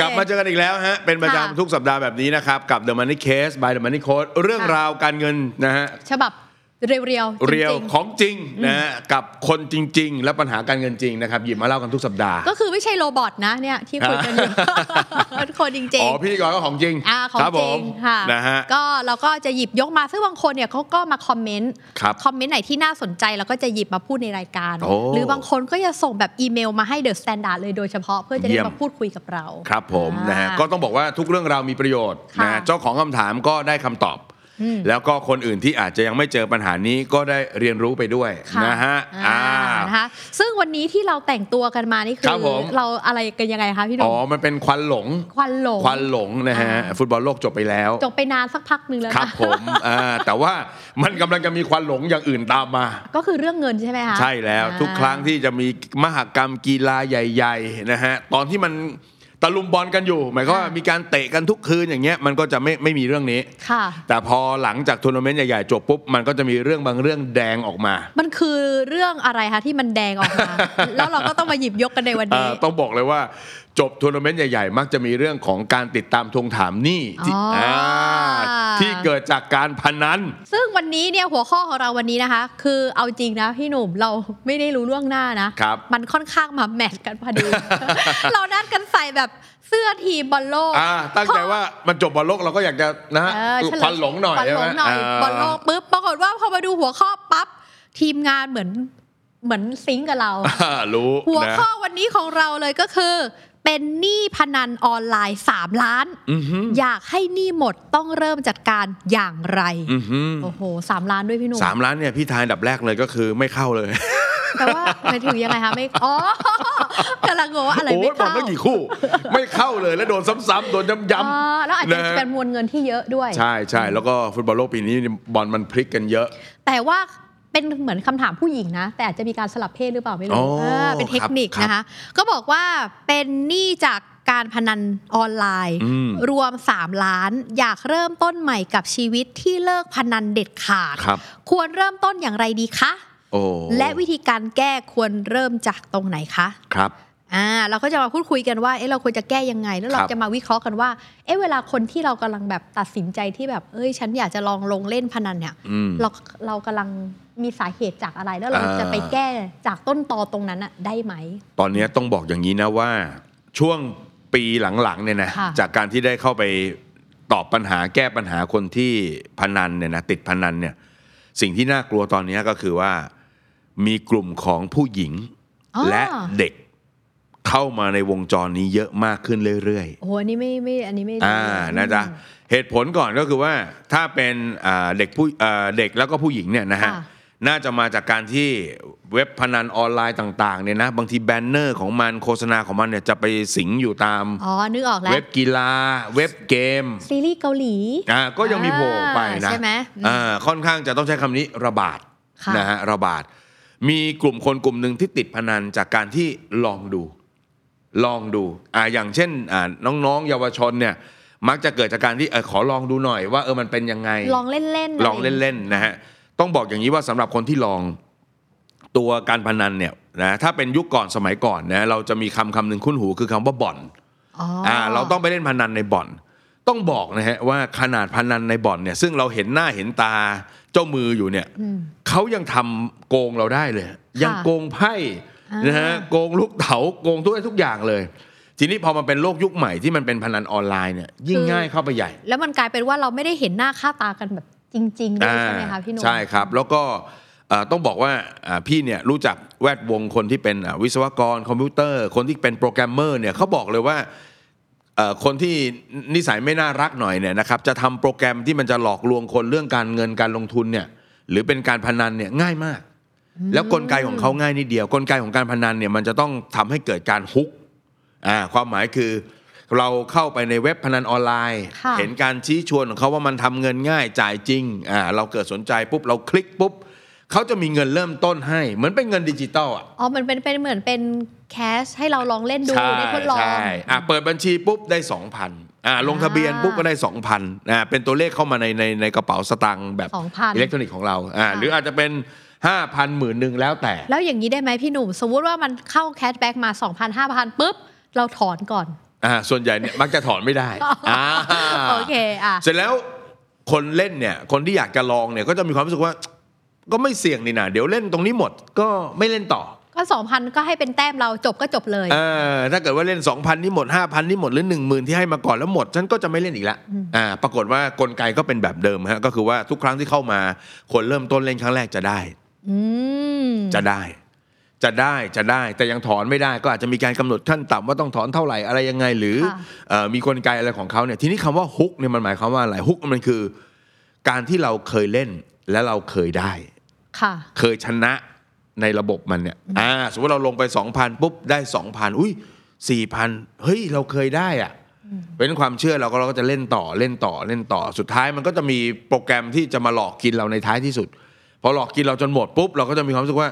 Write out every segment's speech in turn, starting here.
กลับมาเจอกันอีกแล้วฮะ เป็นประค่ะจำทุกสัปดาห์แบบนี้นะครับ กับ The Money Case by The Money Coach เรื่องค่ะราวการเงินนะฮะ ฉบับ เรียวๆจริงๆเรียวของจริงนะฮะกับคนจริง ๆ และปัญหาการเงินจริงนะครับหยิบมาเล่ากันทุกสัปดาห์ ก็คือไม่ใช่โรบอทนะเนี่ยที่คุยกันอยู่เป็นคนจริงอ๋อๆพี่กรก็ของจริงอ่าของครับจผริงมค่ะนะฮะก็เราก็จะหยิบยกมาซึ่งบางคนเนี่ยเขาก็มาคอมเมนต์ครับคอมเมนต์ไหนที่น่าสนใจเราก็จะหยิบมาพูดในรายการโอ้หรือบางคนก็จะส่งแบบอีเมลมาให้เดอะสแตนดาร์ดเลยโดยเฉพาะเพื่อจะได้เยี่ยมมาพูดคุยกับเรา ครับผมอ่านนะฮะก็ต้องบอกว่าทุกเรื่องราวมีประโยชน์ค่ะนะฮะเจ้าของคำถามก็ได้คำตอบ แล้วก็คนอื่นที่อาจจะยังไม่เจอปัญหานี้ก็ได้เรียนรู้ไปด้วยค่ะนะฮะอ่าอ่านะคะซึ่งวันนี้ที่เราแต่งตัวกันมานี่คืครัอบผมเราอะไรกันยังไงคะพี่หนุ่อ๋อมมันเป็นควันหลงควันหลงควันหลงนะฮะอ่าฟุตบอลโลกจบไปแล้ว จบไปนานสักพักหนึ่งแล้วครับนะผมอ่าแต่ว่ามันกำลังจะมีควันหลงอย่างอื่นตามมา ก็คือเรื่องเงินใช่ไหมคะใช่แล้วอ่าทุกครั้งที่จะมีมหกรรมกีฬาใหญ่ ๆนะฮะตอนที่มัน ตะลุมบอนกันอยู่ หมายความว่ามีการเตะกันทุกคืนอย่างเงี้ยมันก็จะไม่ไม่มีเรื่องนี้ค่ะ แต่พอหลังจากทัวร์นาเมนต์ใหญ่ๆจบปุ๊บมันก็จะมีเรื่องบางเรื่องแดงออกมา มันคือเรื่องอะไรคะที่มันแดงออกมา แล้วเราก็ต้องมาหยิบยกกันในวันเอ่นี้อต้องบอกเลยว่า จบทัวร์นาเมนต์ใหญ่ๆ มักจะมีเรื่องของการติดตามทวงถามหนี้ที่อ๋ออ่าที่เกิดจากการพนัน ซึ่งวันนี้เนี่ยหัวข้อของเราวันนี้นะคะ คือเอาจริงนะพี่หนุ่มเราไม่ได้รู้ล่วงหน้านะครับ มันค่อนข้างมาแมทกันพอดี เรานัดกันใส่แบบเสื้อทีมบอลโลก อ่าตั้งใจว่ามันจบบอลโลกเราก็อยากจะนะฮะเออเฉลิมควันหลงหน่อยควันใช่หลไหมงหน่อยา บอลโลกปุ๊บปรากฏว่าพอมาดูหัวข้อปั๊บทีมงานเหมือนเหมือนซิงก์กับเรา อ่ารู้หัวนะ ข้อวันนี้ของเราเลยก็คือ เป็นหนี้พนันออนไลน์ 3 ล้านอือหืออยากให้หนี้หมดต้องเริ่มจัดการอย่างไรอือหือโอ้โหสามล้านด้วยพี่หนุ่มสามล้านเนี่ยพี่ทายอันดับแรกเลยก็คือไม่เข้าเลยแต่ว่าหมายถึงยังไงคะไม่อ๋อกำลังงงว่าอะไรโอ้ไม่ยบอลเข้าไม่กี่คู่ ไม่เข้าเลยแล้วโดนซ้ำๆโดนย้ำอ๋อๆแล้วอาจจะฮเป็นมวลเงินที่เยอะด้วย ใช่ใช่แล้วก็ฟุตบอลโลกปีนี้บอลมันพลิกกันเยอะ แต่ว่า เป็นเหมือนคำถามผู้หญิงนะ แต่อาจจะมีการสลับเพศหรือเปล่าไม่อ๋รู้อเออเป็นเทคนิคครับนะคะ ก็บอกว่าเป็นหนี้จากการพนันออนไลน์อืมรวม 3 ล้าน อยากเริ่มต้นใหม่กับชีวิตที่เลิกพนันเด็ดขาดครับควรเริ่มต้นอย่างไรดีคะโอ้และวิธีการแก้ควรเริ่มจากตรงไหนคะครับ อ่าเราก็จะมาพูดคุยกันว่าเอ๊ะเราควรจะแก้ยังไง แล้วเราครับจะมาวิเคราะห์กันว่าเอ๊ะเวลาคนที่เรากำลังแบบตัดสินใจที่แบบ เอ้ย ฉันอยากจะลองลงเล่นพนันเนี่ยอืมเราเรากำลังมีสาเหตุจากอะไรแล้วเราอ่าจะไปแก้จากต้นตอตรงนั้นอะได้ไหม ตอนนี้ต้องบอกอย่างนี้นะว่า ช่วงปีหลังๆเนี่ยนะค่ะจากการที่ได้เข้าไปตอบปัญหาแก้ปัญหาคนที่พนันเนี่ยนะติดพนันเนี่ยสิ่งที่น่ากลัวตอนนี้ก็คือว่า มีกลุ่มของผู้หญิงอ๋อและเด็ก เข้ามาในวงจรนี้เยอะมากขึ้นเรื่อยๆ โอ้โหอันนี้ไม่ไม่อันนี้ไม่รู้อ่านะจ๊ะอืมเหตุผลก่อนก็คือว่าถ้าเป็นอ่าเด็กผู้อ่าเด็กแล้วก็ผู้หญิงเนี่ยนะฮะค่ะน่าจะมาจากการที่เว็บพนันออนไลน์ต่างๆเนี่ยนะบางทีแบนเนอร์ของมันโฆษณาของมันเนี่ยจะไปสิงอยู่ตามอ๋อนึกออกแล้วเว็บกีฬา เว็บเกม ซีรีส์เกาหลีอ่าก็ยังมีโผล่ไปนะใช่ไหมอืมอ่าค่อนข้างจะต้องใช้คำนี้ระบาดค่ะนะฮะระบาด มีกลุ่มคนกลุ่มหนึ่งที่ติดพนันจากการที่ลองดู ลองดูอ่าอย่างเช่นอ่าน้องๆ เยาวชนเนี่ยมักจะเกิดจากการที่เออขอลองดูหน่อยว่าเออมันเป็นยังไง ลองเล่นๆลองเล่นๆนะฮะต้องบอกอย่างนี้ว่าสำหรับคนที่ลองตัวการพนันเนี่ยนะถ้าเป็นยุคก่อนสมัยก่อนนะเราจะมีคำคำหนึ่งคุ้นหูคือคำว่าบ่อนอ๋อออ่าเราต้องไปเล่นพนันในบ่อน ต้องบอกนะฮะว่าขนาดพนันในบ่อนเนี่ยซึ่งเราเห็นหน้าเห็นตาเจ้ามืออยู่เนี่ยอืมเขายังทำโกงเราได้เลย ยังโกงไพ่อ่า นนะฮะโกงลูกเต๋าโกงทุกทุกอย่างเลย ทีนี้พอมันเป็นโลกยุคใหม่ที่มันเป็นพนันออนไลน์เนี่ยยิ่งง่ายเข้าไปใหญ่ แล้วมันกลายเป็นว่าเราไม่ได้เห็นหน้าค่าตากันแบบจริงๆด้วยใช่ไหมคะพี่หนุ่มใช่ครับ แล้วก็เอ่อต้องบอกว่าอ่าพี่เนี่ยรู้จักแวดวงคนที่เป็นอ่าวิศวกรคอมพิวเตอร์ คนที่เป็นโปรแกรมเมอร์เนี่ยเขาบอกเลยว่าเอ่อคนที่นิสัยไม่น่ารักหน่อยเนี่ยนะครับจะทำโปรแกรมที่มันจะหลอกลวงคนเรื่องการเงินการลงทุนเนี่ยหรือเป็นการพนันเนี่ยง่ายมาก แล้วกลไกของเขาง่ายนิดเดียว กลไกของการพนันเนี่ยมันจะต้องทำให้เกิดการฮุกอ่าความหมายคือเราเข้าไปในเว็บพนันออนไลน์ค่ะเห็นการชี้ชวนของเขาว่ามันทำเงินง่ายจ่ายจริงอ่าเราเกิดสนใจปุ๊บเราคลิกปุ๊บเขาจะมีเงินเริ่มต้นให้ เหมือนเป็นเงินดิจิตอลอะอ๋อมันเป็นเป็นเหมือนเป็น cash ให้เราลองเล่นดูใช่ได้ทดลองใช่อะเปิดบัญชีปุ๊บได้2,000อ่าลงทะเบียนปุ๊บก็ได้2,000อ่าเป็นตัวเลขเข้ามาในในในกระเป๋าสตางค์แบบ2,000อิเล็กทรอนิกส์ของเราอ่าค่ะหรืออาจจะเป็น 5,000หมื่นหนึ่งแล้วแต่ แล้วอย่างนี้ได้ไหมพี่หนุ่ม สมมุติว่ามันเข้าแคชแบ็กมา 2,000 5,000ปุ๊บ เราถอนก่อนอ่าส่วนใหญ่เนี่ยมักจะถอนไม่ได้อ่าโอเคอะเสร็จแล้วคนเล่นเนี่ยคนที่อยากจะลองเนี่ยก็จะมีความรู้สึกว่า ก็ไม่เสี่ยงนี่นะเดี๋ยวเล่นตรงนี้หมดก็ไม่เล่นต่อก็2,000ก็ให้เป็นแต้มเราจบก็จบเลยเออถ้าเกิดว่าเล่น2,000นี่หมด5,000นี่หมดหรือ1 0,000ที่ให้มาก่อนแล้วหมดฉันก็จะไม่เล่นอีกละอ่าปรากฏว่ากลไกก็เป็นแบบเดิมฮะก็คือว่าทุกครั้งที่เข้ามา คนเริ่มต้นเล่นครั้งแรกจะได้อืม จะได้ จะได้จะได้ แต่ยังถอนไม่ได้ก็อาจจะมีการกำหนดขั้นต่ำว่าต้องถอนเท่าไหร่อะไรยังไง หรือค่ะเอ่อมีกลไกอะไรของเขาเนี่ยทีนี้คำว่าฮุกเนี่ยมันหมายความว่าอะไรฮุกมันคือ การที่เราเคยเล่นและเราเคยได้ค่ะเคยชนะในระบบมันเนี่ยอ่าสมมติเราลงไป2,000ปุ๊บได้2,000อุ้ย4,000เฮ้ยเราเคยได้อะเป็นความเชื่อเราก็เราก็จะเล่นต่อเล่นต่อเล่นต่อสุดท้ายมันก็จะมีโปรแกรมที่จะมาหลอกกินเราในท้ายที่สุดพ อหลอกกินเราจนหมดปุ๊บเราก็จะมีความรู้สึกว่า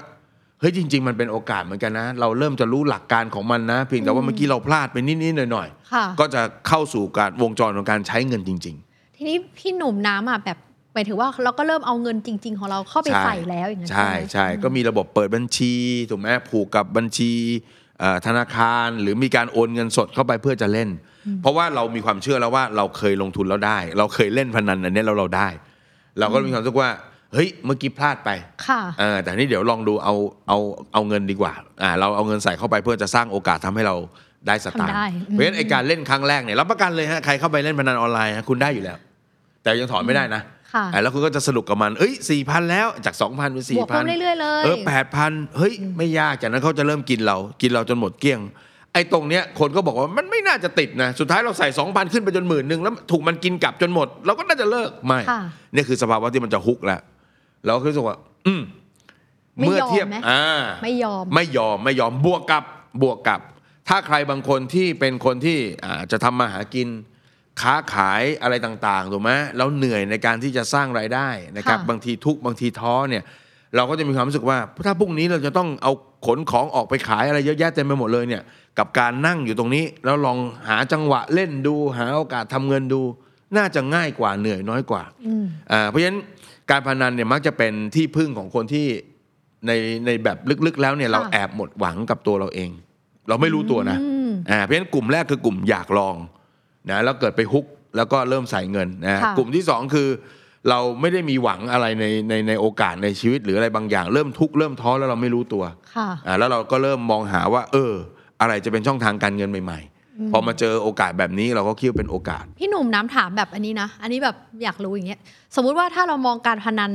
เฮ้ยจริง ๆ มันเป็นโอกาสเหมือนกันนะ เราเริ่มจะรู้หลักการของมันนะ เพียงแต่ว่าเมื่อกี้เราพลาดไปนิดๆหน่อยค่ะๆก็จะเข้าสู่การวงจรของการใช้เงินจริง ๆ ทีนี้พี่หนุ่มน้ำอะแบบหมายถึงว่าเราก็เริ่มเอาเงินจริง ๆ ของเราเข้าไปใส่แล้วอย่างนั้นใช่ไหมใช่ก็มีระบบเปิดบัญชีถูกไหมผูกกับบัญชีเอ่อธนาคารหรือมีการโอนเงินสดเข้าไปเพื่อจะเล่น เพราะว่าเรามีความเชื่อแล้วว่าเราเคยลงทุนแล้วได้ เราเคยเล่นพนันอันเนี้ยเราเราได้ เราก็มีความรู้สึกว่า เฮ้ยเมื่อกี้พลาดไปค่ะเออแต่นี่เดี๋ยวลองดูเอาเอาเอาเงินดีกว่าอ่าเราเอาเงินใส่เข้าไปเพื่อจะสร้างโอกาสทำให้เราได้สตางค์ทำได้เพราะฉะนั้นไอการเล่นครั้งแรกเนี่ยรับประกันเลยฮะใครเข้าไปเล่นพนันออนไลน์ฮะคุณได้อยู่แล้ว แต่ยังถอนไม่ได้นะค่ะอ่าแล้วคุณก็จะสนุกกับมัน เอ้ยสี่พันแล้วจากสองพันเป็นสี่บวกพัเพิ่นมเรื่อยๆเลยเออแปดพันเฮ้ยไม่ยากจากนั้นเขาจะเริ่มกินเรา กินเราจนหมดเกลี้ยง ไอ้ตรงเนี้ยคนก็บอกว่ามันไม่น่าจะติดนะ สุดท้ายเราใส่สองพันขึ้นไปจนหมื่นหนึ่งแล้วถูกมันกินกลับจนหมด เราก็น่าจะเลิกไม่ค่ะนี่คือสภาวะที่มันจะฮุกแล้ว เราก็รู้สึกว่า อืมไม่ยอมเมื่อเทียบไหมอ่า ไม่ยอม ไม่ยอมไม่ยอมบวกกับบวกกับ ถ้าใครบางคนที่เป็นคนที่อ่าจะทำมาหากิน ค้าขายอะไรต่างๆถูกไหมแล้วเหนื่อยในการที่จะสร้างรายได้นะครับ ค่ะบางทีทุกข์บางทีท้อเนี่ย เราก็จะมีความรู้สึกว่า ถ้าพรุ่งนี้เราจะต้องเอาขนของออกไปขายอะไรเยอะแยะเต็มไปหมดเลยเนี่ย กับการนั่งอยู่ตรงนี้ แล้วลองหาจังหวะเล่นดู หาโอกาสทำเงินดู น่าจะง่ายกว่าเหนื่อยน้อยกว่า อืม อ่าเพราะฉะนั้น การพนันเนี่ยมักจะเป็นที่พึ่งของคนที่ในในแบบลึกๆ แล้วเนี่ยเราค่ะแอบหมดหวังกับตัวเราเอง เราไม่รู้ตัวนะอืมอ่าเพราะฉะนั้นกลุ่มแรกคือกลุ่มอยากลองนะแล้วเกิดไปฮุกแล้วก็เริ่มใส่เงินนะค่ะกลุ่มที่สองคือเราไม่ได้มีหวังอะไรในในในโอกาสในชีวิตหรืออะไรบางอย่าง เริ่มทุกข์เริ่มท้อแล้วเราไม่รู้ตัวค่ะอ่าแล้วเราก็เริ่มมองหาว่า เออ อะไรจะเป็นช่องทางการเงินใหม่ๆ พอมาเจอโอกาสแบบนี้เราก็คิดว่าเป็นโอกาส พี่หนุ่มน้ำถามแบบอันนี้นะ อันนี้แบบอยากรู้อย่างเงี้ย สมมุติว่าถ้าเรามองการพนัน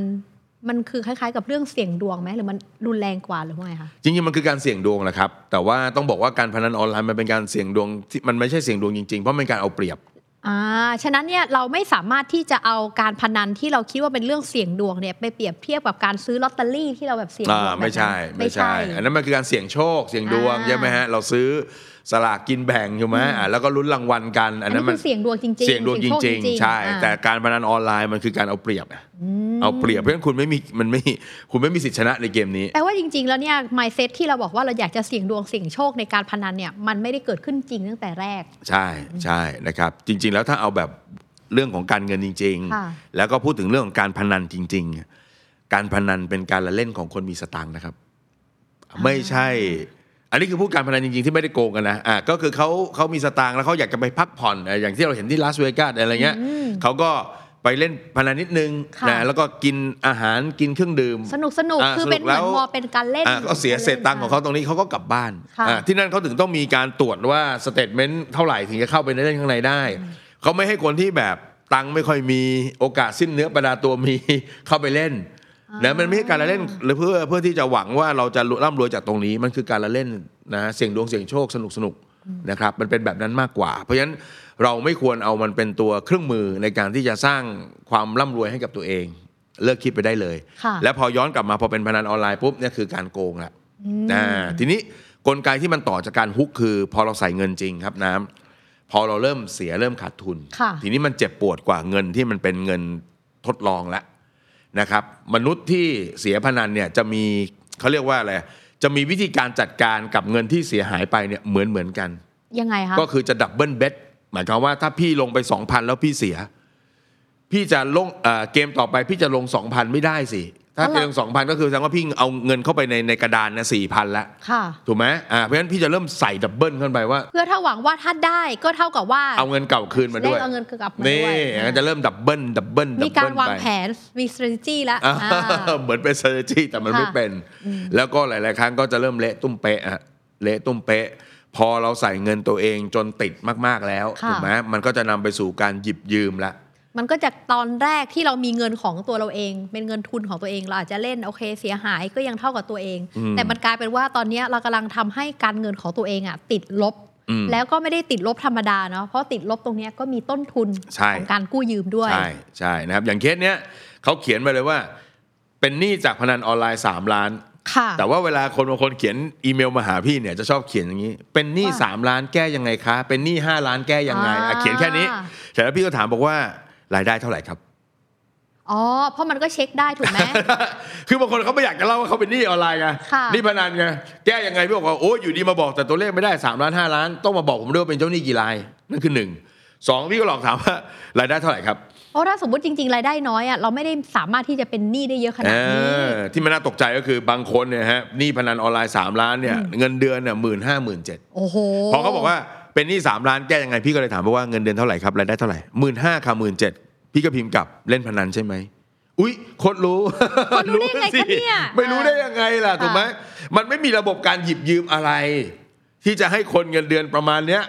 มันคือคล้ายๆ กับเรื่องเสี่ยงดวงไหมหรือมันรุนแรงกว่าหรือว่าไงคะจริงๆมันคือการเสี่ยงดวงแหละครับ แต่ว่าต้องบอกว่าการพนันออนไลน์มันเป็นการเสี่ยงดวงที่มันไม่ใช่เสี่ยงดวงจริงๆเพราะมันเป็นการเอาเปรียบอ่าฉะนั้นเนี่ยเราไม่สามารถที่จะเอาการพนันที่เราคิดว่าเป็นเรื่องเสี่ยงดวงเนี่ยไปเปรียบเทียบกับการซื้อลอตเตอรี่ที่เราแบบเสี่ยงดอ่าวงแบบนั้นไม่ใช่ไม่ใช่ อันนั้นมันคือการเสี่ยงโชคเสี่ยงดวงอ่าใช่ไหมฮะเราซื้อ สลากกินแบ่งอยู่ไหมอ่าแล้วก็ลุ้นรางวัลกันอัอันนนั้นี้นมัคืนอเสี่ยงดวงจริงๆเสี่ยงดวงจโชคริง ๆ ใช่อ่าแต่การพนันออนไลน์มันคือการเอาเปรียบอะเอาเปรียบเพราะฉะนั้นคุณไม่มีมันไม่คุณไม่มีสิทธิชนะในเกมนี้แปลว่าจริง ๆ แล้วเนี่ย mindset ที่เราบอกว่าเราอยากจะเสี่ยงดวงเสี่ยงโชคในการพนันเนี่ยมันไม่ได้เกิดขึ้นจริงตั้งแต่แรก ใช่ใช่นะครับ จริง ๆ แล้วถ้าเอาแบบเรื่องของการเงินจริงค่ะๆแล้วก็พูดถึงเรื่องของการพนันจริง ๆ การพนันเป็นการละเล่นของคนมีสตังค์นะครับ ไม่ใช่ อันนี้คือพูดการพนันจริงๆที่ไม่ได้โกงกันนะอะก็คือเขาเขามีสตางค์แล้วเขาอยากจะไปพักผ่อนอะอย่างที่เราเห็นที่ลาสเวกัสอะไรเงี้ยอืมเขาก็ไปเล่นพนันนิดนึงค่ะนะแล้วก็กินอาหารกินเครื่องดื่ม สนุกสนุกอ่าคือเป็นสนุกเหมือนแล้วมอเป็นการเล่นอะก็เสียเศษตังค์ของเขาตรงนี้เขาก็กลับบ้านค่ะอะที่นั่นเขาถึงต้องมีการตรวจว่าสเตทเมนต์เท่าไหร่ถึงจะเข้าไปในเล่นข้างในได้เขาไม่ให้คนที่แบบตังค์ไม่ค่อยมีโอกาสสิ้นเนื้อประดาตัวมีเข้าไปเล่น นะมันไม่ใช่การละเล่นหรือเพื่อเพื่อที่จะหวังว่าเราจะร่ำรวยจากตรงนี้ มันคือการละเล่นนะเสี่ยงดวงเสี่ยงโชคสนุกสนุกนะครับมันเป็นแบบนั้นมากกว่า เพราะฉะนั้นเราไม่ควรเอามันเป็นตัวเครื่องมือในการที่จะสร้างความร่ำรวยให้กับตัวเอง เลิกคิดไปได้เลยค่ะและพอย้อนกลับมาพอเป็นพนันออนไลน์ปุ๊บเนี่ยคือการโกงละอ่าทีนี้กลไกที่มันต่อจากการฮุกคือ พอเราใส่เงินจริงครับน้ำพอเราเริ่มเสียเริ่มขาดทุนค่ะทีนี้มันเจ็บปวดกว่าเงินที่มันเป็นเงินทดลองแล้ว นะครับมนุษย์ที่เสียพนันเนี่ยจะมีเขาเรียกว่าอะไรจะมีวิธีการจัดการกับเงินที่เสียหายไปเนี่ยเหมือนเหมือนกัน ยังไงคะก็คือจะดับเบิลเบ t หมายความว่าถ้าพี่ลงไป 2,000 แล้วพี่เสีย พี่จะลงเอ่อเกมต่อไปพี่จะลง 2,000 ไม่ได้สิ ถ้าอ๋อเหรเกอม2,000ก็คือแสดงว่าพี่เอาเงินเข้าไปในในกระดานนะ4,000แล้วค่ะถูกไหมอ่าเพราะฉะนั้นพี่จะเริ่มใส่ดับเบิลขึ้นไปว่า เพื่อถ้าหวังว่าถ้าได้ก็เท่ากับว่าเอาเงินเก่าคืนมาด้วยได้เอาเงินกลับมานี่ด้วยอย่างนั้นจะเริ่มดับเบิลดับเบิลมีการวางแผนมี strategy แล้วอ่าอ่าเหมือนเป็น strategy แต่มันค่ะไม่เป็น แล้วก็หลาย ๆ ครั้งก็จะเริ่มเละตุ้มเป๊ะอะเละตุ้มเป๊ะพอเราใส่เงินตัวเองจนติดมาก ๆ แล้วค่ะถูกไหมมันก็จะนำไปสู่การหยิบยืมละ มันก็จากตอนแรกที่เรามีเงินของตัวเราเอง เป็นเงินทุนของตัวเอง เราอาจจะเล่นโอเค เสียหายก็ยังเท่ากับตัวเองอืมแต่มันกลายเป็นว่าตอนเนี้ยเรากำลังทำให้การเงินของตัวเองอะติดลบอืมแล้วก็ไม่ได้ติดลบธรรมดาเนาะเพราะติดลบตรงเนี้ยก็มีต้นทุนใช่ของการกู้ยืมด้วยใช่ใช่นะครับอย่างเคสเนี้ยเขาเขียนไปเลยว่า เป็นหนี้จากพนันออนไลน์3ล้านค่ะแต่ว่าเวลาคนบางคนเขียนอีเมลมาหาพี่เนี่ยจะชอบเขียนอย่างนี้ เป็นหนี้ว่าสามล้านแก้ยังไงคะ เป็นหนี้ห้าล้านแก้ยังไงอะอ่าเขียนแค่นี้แต่แล้วพี่ก็ถามบอกว่า รายได้เท่าไหร่ครับอ๋อ เพราะมันก็เช็คได้ถูกไหม คือบางคนเขาไม่อยากจะเล่าว่าเขาเป็นหนี้ออนไลน์ไงค่ะหนี่พนันไง แก้ยังไงพี่บอกว่า โอ้ยอยู่ดีมาบอกแต่ตัวเลขไม่ได้3ล้าน5ล้าน ต้องมาบอกผมด้วยว่าเป็นเจ้าหนี้กี่ราย นั่นคือหนึ่งสองพี่ก็ลองถามว่ารายได้เท่าไหร่ครับ เพราะถ้าสมมติจริง ๆ รายได้น้อยอะเราไม่ได้สามารถที่จะเป็นหนี้ได้เยอะขนาดนี้เออที่มันน่าตกใจก็คือบางคนเนี่ยฮะหนี้พนันออนไลน์3ล้านเนี่ยเงินเดือนเนี่ยหมื่นห้าหมื่นเจ็ดโอ้โห พอเขาบอกว่า เป็นหนี้สามล้านแก้ยังไงพี่ก็เลยถามไปว่าเงินเดือนเท่าไหร่ครับรายได้เท่าไหร่หมื่นห้าค่ะหมื่นเจ็ดพี่ก็พิมพ์กลับเล่นพนันใช่ไหมอุ้ยโคตรรู้คนรู้ได้ไงคะเนี่ยไม่รู้ได้ยังไงล่ะถูกไหมมันไม่มีระบบการหยิบยืมอะไร ที่จะให้คนเงินเดือนประมาณเนี้ย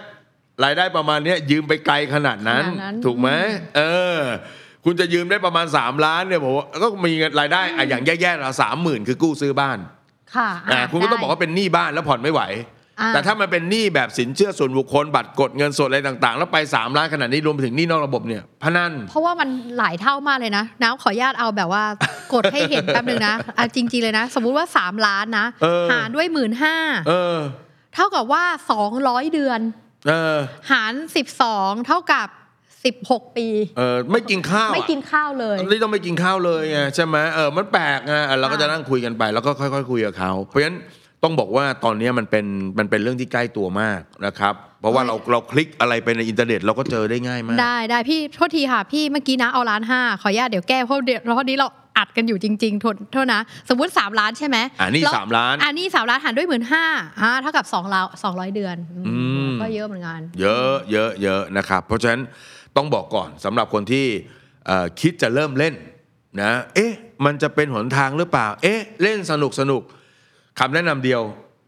รายได้ประมาณเนี้ยยืมไปไกลขนาดนั้นขนาดนั้นถูกไหมเออ คุณจะยืมได้ประมาณ 3 ล้านเนี่ยผมว่าก็มีเงินรายได้อะอย่างแย่ๆเราสามหมื่นคือกู้ซื้อบ้าน ค่ะอ่าะคุณก็ต้องได้บอกว่าเป็นหนี้บ้านแล้วผ่อนไม่ไหวอ่า แต่ถ้ามันเป็นหนี้แบบสินเชื่อส่วนบุคคลบัตรกดเงินสดอะไรต่าง ๆ แล้วไป3ล้านขนาดนี้รวมไปถึงหนี้นอกระบบเนี่ยพนันเพราะว่ามันหลายเท่ามากเลยนะน้ำขออนุญาตเอาแบบว่ากดให้เห็นแป๊บนึงนะอะจริง ๆเลยนะ สมมุติว่า 3 ล้านนะเออหารด้วยหมื่นห้าเออเท่ากับว่า 200 เดือนเออหาร 12 เท่ากับ16ปีเออไม่กินข้าวอะไม่กินข้าวเลยนี่ต้องไม่กินข้าวเลยไงใช่ไหมเออมันแปลกไงอะเราก็จะนั่งคุยกันไป แล้วก็ค่อย ๆ คุยกับเขาเพราะฉะนั้น ต้องบอกว่าตอนนี้มันเป็นมันเป็นเรื่องที่ใกล้ตัวมากนะครับ เพราะว่าเราเราคลิกอะไรไปในอินเทอร์เน็ตเราก็เจอได้ง่ายมาก ได้ได้พี่โทษทีค่ะ พี่เมื่อกี้นะเอาล้านห้าขออนุญาตเดี๋ยวแก้เพราะเดี๋ยวเพราะนี้เราอัดกันอยู่จริงๆโทษโทษนะ สมมติ 3 ล้านใช่ไหมอ่านี่แล้วสามล้านอ่านี่สามล้านหารด้วยหมื่นห้าอ่าเท่ากับสองล้านสองร้อยเดือนอืมอืมก็เยอะเหมือนกัน เยอะเยอะเยอะนะครับ เพราะฉะนั้นต้องบอกก่อนสำหรับคนที่เอ่อคิดจะเริ่มเล่นนะเอ๊ะมันจะเป็นหนทางหรือเปล่า เอ๊ะ เล่นสนุกสนุก คำแนะนำเดียว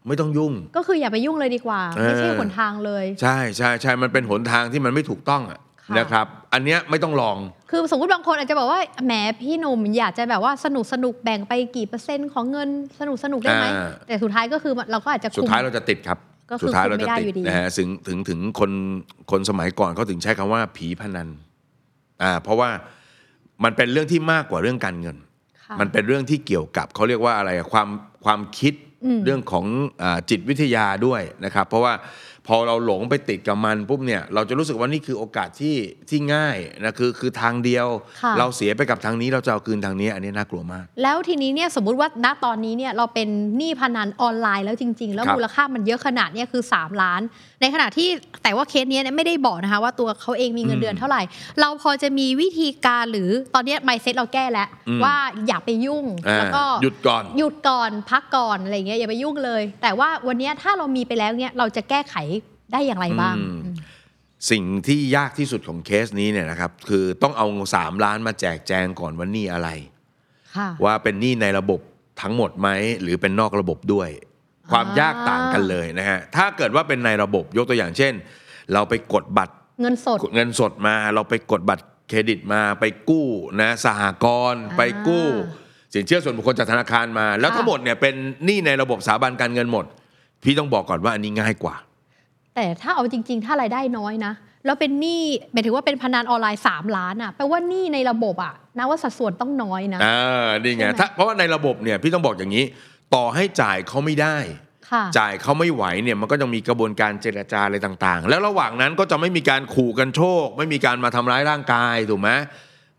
ไม่ต้องยุ่ง ก็คืออย่าไปยุ่งเลยดีกว่า ไม่ใช่เออหนทางเลย ใช่ใช่ใช่มันเป็นหนทางที่มันไม่ถูกต้องอะค่ะนะครับ อันเนี้ยไม่ต้องลอง คือสมมติบางคนอาจจะบอกว่าแหมพี่หนุ่มอยากจะแบบว่าสนุกสนุกแบ่งไปกี่เปอร์เซ็นต์ของเงินสนุกสนุกได้ไหมอ่าแต่สุดท้ายก็คือเราก็อาจจะคุมสุดท้ายเราจะติดครับก็คือสุดท้ายเราคุมไม่จะได้ติดอยู่ดีนะฮะถึงถึงถึงคนคนสมัยก่อนเขาถึงใช้คำว่าผีพนันอ่าเพราะว่ามันเป็นเรื่องที่มากกว่าเรื่องการเงินค่ะ มันเป็นเรื่องที่เกี่ยวกับเขาเรียกว่าอะไรอะความความคิดอืมเรื่องของอาจิตวิทยาด้วยนะครับ เพราะว่า พอเราหลงไปติดกับมันปุ๊บเนี่ยเราจะรู้สึกว่านี่คือโอกาสที่ที่ง่ายนะคือคือทางเดียวค่ะเราเสียไปกับทางนี้เราจะเอาคืนทางนี้ อันนี้น่ากลัวมาก แล้วทีนี้เนี่ยสมมุติว่าณตอนนี้เนี่ยเราเป็นหนี้พนันออนไลน์แล้วจริง ๆ แล้วครับมูลค่ามันเยอะขนาดเนี่ยคือ 3 ล้าน ในขณะที่แต่ว่าเคสเนี้ยเนี่ยไม่ได้บอกนะคะว่าตัวเขาเองมีเงินเดือนเท่าไหร่ เราพอจะมีวิธีการหรือตอนเนี้ไมเซ็ตเราแก้แล้วอืมว่าอย่าไปยุ่งอ่าแล้วก็หยุดก่อนหยุดก่อนพักก่อนอะไรอย่างเงี้ยอย่าไปยุ่งเลย แต่ว่าวันเนี้ยถ้าเรามีไปแล้วเนี่ยเราจะแก้ไข ได้อย่างไรบ้างอืมสิ่งที่ยากที่สุดของเคสนี้เนี่ยนะครับ คือต้องเอาสามล้านมาแจกแจงก่อนว่าหนี่อะไรค่ะว่าเป็นหนี้ในระบบทั้งหมดไหมหรือเป็นนอกระบบด้วย ความอ่ายยากต่างกันเลยนะฮะถ้าเกิดว่าเป็นในระบบยกตัวอย่างเช่น เราไปกดบัตรเงินสดเงินสดมาเราไปกดบัตรเครดิตมาไปกู้นะสหกรณ์อ่าไปกู้ สินเชื่อส่วนบุคคลจากธนาคารมา แล้วค่ะทั้งหมดเนี่ยเป็นหนี้ในระบบสถาบันการเงินหมด พี่ต้องบอกก่อนว่าอันนี้ง่ายกว่า แต่ถ้าเอาจริง ๆ ถ้ารายได้น้อยนะแล้วเป็นหนี้หมายถึงว่าเป็นพนันออนไลน์ 3 ล้านอะแปลว่าหนี้ในระบบอะนะว่าสัดส่วนต้องน้อยนะอ่านี่ไงใช่ไหมถ้าเพราะว่าในระบบเนี่ยพี่ต้องบอกอย่างนี้ ต่อให้จ่ายเขาไม่ได้ จ่ายเขาไม่ไหวเนี่ยมันก็จะมีกระบวนการเจรจาอะไรต่างๆ แล้วระหว่างนั้นก็จะไม่มีการขู่กันโชค ไม่มีการมาทำร้ายร่างกายถูกไหม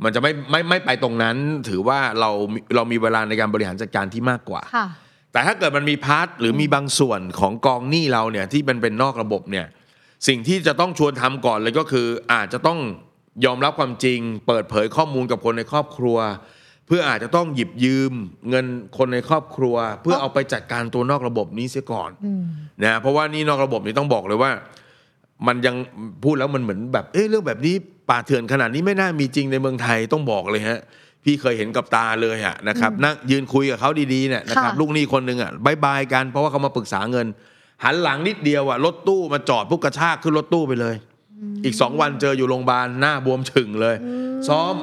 มันจะไม่ไม่ไม่ไปตรงนั้นถือว่าเราเรามีเวลาในการบริหารจัดการที่มากกว่า แต่ถ้าเกิดมันมี part หรือมีบางส่วนของกองหนี้เราเนี่ยที่มันเป็นนอกระบบเนี่ยสิ่งที่จะต้องชวนทำก่อนเลยก็คือ อาจจะต้องยอมรับความจริง เปิดเผยข้อมูลกับคนในครอบครัว เพื่ออาจจะต้องหยิบยืมเงินคนในครอบครัว เพื่อเอาไปจัดการตัวนอกระบบนี้เสียก่อนนะเพราะว่านี่นอกระบบนี้ต้องบอกเลยว่า มันยังพูดแล้วมันเหมือนแบบเอ้เรื่องแบบนี้ป่าเถื่อนขนาดนี้ไม่น่ามีจริงในเมืองไทยต้องบอกเลยฮะ พี่เคยเห็นกับตาเลยอะนะครับนั่งยืนคุยกับเขาดีๆเนี่ยนะครับลูกหนี้คนหนึ่งอะบายบายกันเพราะว่าเขามาปรึกษาเงิน หันหลังนิดเดียวอะรถตู้มาจอดปุ๊บกระชากขึ้นรถตู้ไปเลย อีกสองวันเจออยู่โรงพยาบาลหน้าบวมฉึ่งเลย ซ้อม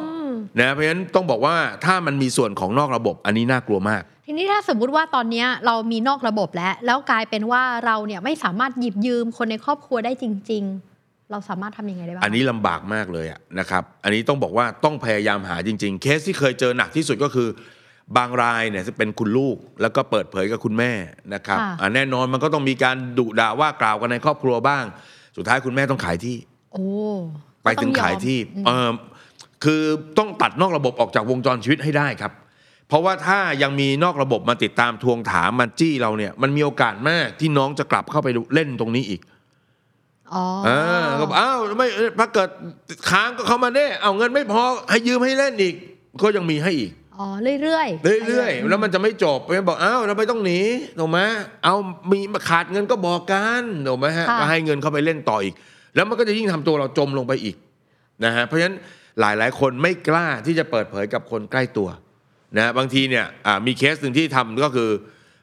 นะเพราะฉะนั้นต้องบอกว่าถ้ามันมีส่วนของนอกระบบอันนี้น่ากลัวมากทีนี้ถ้าสมมุติว่าตอนนี้เรามีนอกระบบแล้ว แล้วกลายเป็นว่าเราเนี่ยไม่สามารถหยิบยืมคนในครอบครัวได้จริง ๆ เราสามารถทำยังไงได้บ้าง อันนี้ลำบากมากเลยอะนะครับ อันนี้ต้องบอกว่าต้องพยายามหาจริง ๆ เคสที่เคยเจอหนักที่สุดก็คือบางรายเนี่ยจะเป็นคุณลูกแล้วก็เปิดเผยกับคุณแม่นะครับแน่นอนมันก็ต้องมีการดุด่าว่ากล่าวกันในครอบครัวบ้าง สุดท้ายคุณแม่ต้องขายที่ โอ้ไปถึงขายที่เออคือต้องตัดนอกระบบออกจากวงจรชีวิตให้ได้ครับ เพราะว่าถ้ายังมีนอกระบบมาติดตามทวงถามมันจี้เราเนี่ย มันมีโอกาสมากที่น้องจะกลับเข้าไปเล่นตรงนี้อีก อ๋อก็อ้าวไม่ถ้าเกิดค้างก็เข้ามาเน่เอาเงินไม่พอให้ยืมให้เล่นอีก ก็ยังมีให้อีกอ๋อเรื่อยๆเรื่อยๆแล้วมันจะไม่จบไปบอกอ้าวเราไม่ต้องหนีถูกไหมเอามีขาดเงินก็บอกกันถูกไหมฮะก็ให้เงินเข้าไปเล่นต่ออีก แล้วมันก็จะยิ่งทำตัวเราจมลงไปอีกนะฮะเพราะฉะนั้นหลายๆคนไม่กล้าที่จะเปิดเผยกับคนใกล้ตัวนะบางทีเนี่ยมีเคสหนึ่งที่ทำก็คือ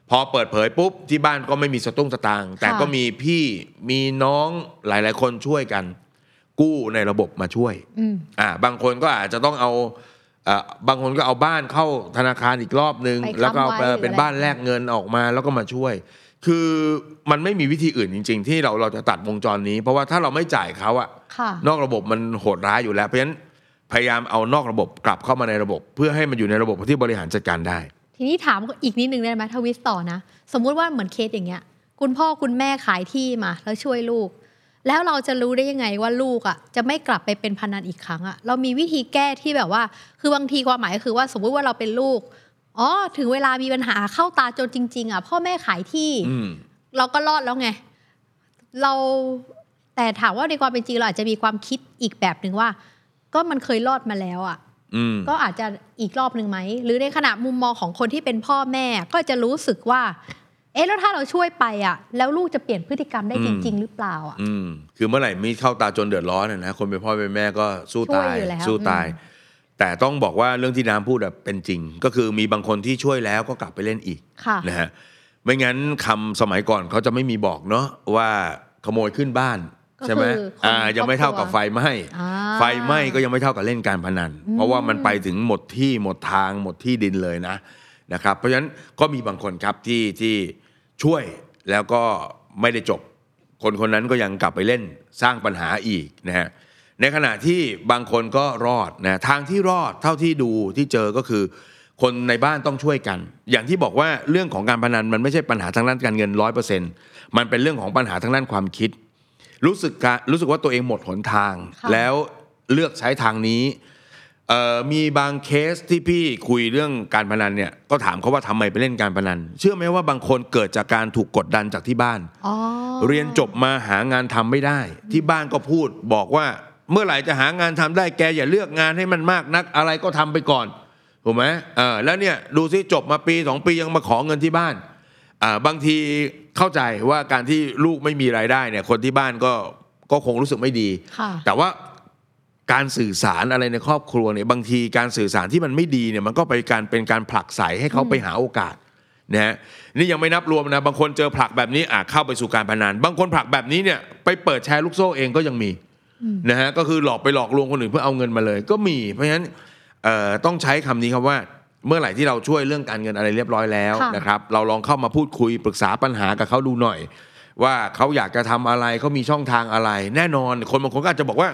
พอเปิดเผยปุ๊บที่บ้านก็ไม่มีสตุ้งสตางค์แต่ก็มีพี่มีน้องหลาย ๆ คนช่วยกัน กู้ในระบบมาช่วยอ่าบางคนก็อาจจะต้องเอาบางคนก็เอาบ้านเข้าธนาคารอีกรอบนึง แล้วก็เป็นบ้านแลกเงินออกมาแล้วก็มาช่วย คือมันไม่มีวิธีอื่นจริง ๆ ที่เราเราจะตัดวงจรนี้ เพราะว่าถ้าเราไม่จ่ายเขาอะนอกระบบมันโหดร้ายอยู่แล้วเพราะฉะนั้นพยายามเอานอกระบบกลับเข้ามาในระบบ เพื่อให้มันอยู่ในระบบที่บริหารจัดการได้ ทีนี้ถามอีกนิดนึงได้ไหมทวิสต่อนะ สมมุติว่าเหมือนเคสอย่างเงี้ย คุณพ่อคุณแม่ขายที่มา แล้วช่วยลูก แล้วเราจะรู้ได้ยังไงว่าลูกอะจะไม่กลับไปเป็นพนันอีกครั้งอะเรามีวิธีแก้ที่แบบว่า คือบางทีความหมายก็คือว่าสมมุติว่าเราเป็นลูกอ๋อถึงเวลามีปัญหาเข้าตาจนจริง ๆ อะ พ่อแม่ขายที่เราก็รอดแล้วไง เราแต่ถามว่าในความเป็นจริงเราอาจจะมีความคิดอีกแบบหนึ่งว่า ก็มันเคยรอดมาแล้วอะ ก็อาจจะอีกรอบหนึ่งไหม หรือในขณะมุมมองของคนที่เป็นพ่อแม่ก็จะรู้สึกว่า เอ๊ะแล้วถ้าเราช่วยไปอะ แล้วลูกจะเปลี่ยนพฤติกรรมได้จริง ๆ หรือเปล่าอะคือเมื่อไหร่มีเข้าตาจนเดือดร้อนนะคนเป็นพ่อเป็นแม่ก็สู้ตายสู้ตาย แต่ต้องบอกว่าเรื่องที่น้ำพูดเป็นจริง ก็คือมีบางคนที่ช่วยแล้วก็กลับไปเล่นอีกนะฮะไม่งั้นคำสมัยก่อนเขาจะไม่มีบอกเนาะว่าขโมยขึ้นบ้าน ใช่ไหมอ่ายังไม่เท่ากับไฟไหม้ไฟไหม้ก็ยังไม่เท่ากับเล่นการพนัน เพราะว่ามันไปถึงหมดที่หมดทางหมดที่ดินเลยนะนะครับ เพราะฉะนั้นก็มีบางคนครับที่ที่ช่วยแล้วก็ไม่ได้จบ คนคนนั้นก็ยังกลับไปเล่นสร้างปัญหาอีกนะฮะในขณะที่บางคนก็รอดนะทางที่รอดเท่าที่ดูที่เจอก็คือ คนในบ้านต้องช่วยกัน อย่างที่บอกว่าเรื่องของการพนันมันไม่ใช่ปัญหาทางด้านการเงินร้อยเปอร์เซ็นต์มันเป็นเรื่องของปัญหาทางด้านความคิด รู้สึกรู้สึกว่าตัวเองหมดหนทาง แล้วเลือกใช้ทางนี้มีบางเคสที่พี่คุยเรื่องการพนันเนี่ยก็ถามเขาว่าทำไมไปเล่นการพนัน เชื่อไหมว่าบางคนเกิดจากการถูกกดดันจากที่บ้าน เรียนจบมาหางานทำไม่ได้ ที่บ้านก็พูดบอกว่าเมื่อไหร่จะหางานทำได้แกอย่าเลือกงานให้มันมากนักอะไรก็ทำไปก่อนถูกไหมแล้วเนี่ยดูซิจบมาปีสองปียังมาขอเงินที่บ้านบางที เข้าใจว่าการที่ลูกไม่มีรายได้เนี่ย คนที่บ้านก็ก็คงรู้สึกไม่ดี แต่ว่าการสื่อสารอะไรในครอบครัวเนี่ยบางทีการสื่อสารที่มันไม่ดีเนี่ยมันก็ไปการเป็นการผลักใสให้เขาไปหาโอกาสนะฮะนี่ยังไม่นับรวมนะบางคนเจอผลักแบบนี้อะเข้าไปสู่การพนันบางคนผลักแบบนี้เนี่ยไปเปิดแชร์ลูกโซ่เองก็ยังมีนะฮะก็คือหลอกไปหลอกลวงคนอื่นเพื่อเอาเงินมาเลย ก็มีเพราะฉะนั้นต้องใช้คำนี้ครับว่า เมื่อไหร่ที่เราช่วยเรื่องการเงินอะไรเรียบร้อยแล้วนะครับเราลองเข้ามาพูดคุยปรึกษาปัญหากับเขาดูหน่อย ว่าเขาอยากจะทำอะไรเขามีช่องทางอะไร แน่นอนคนบางคนก็อาจจะบอกว่า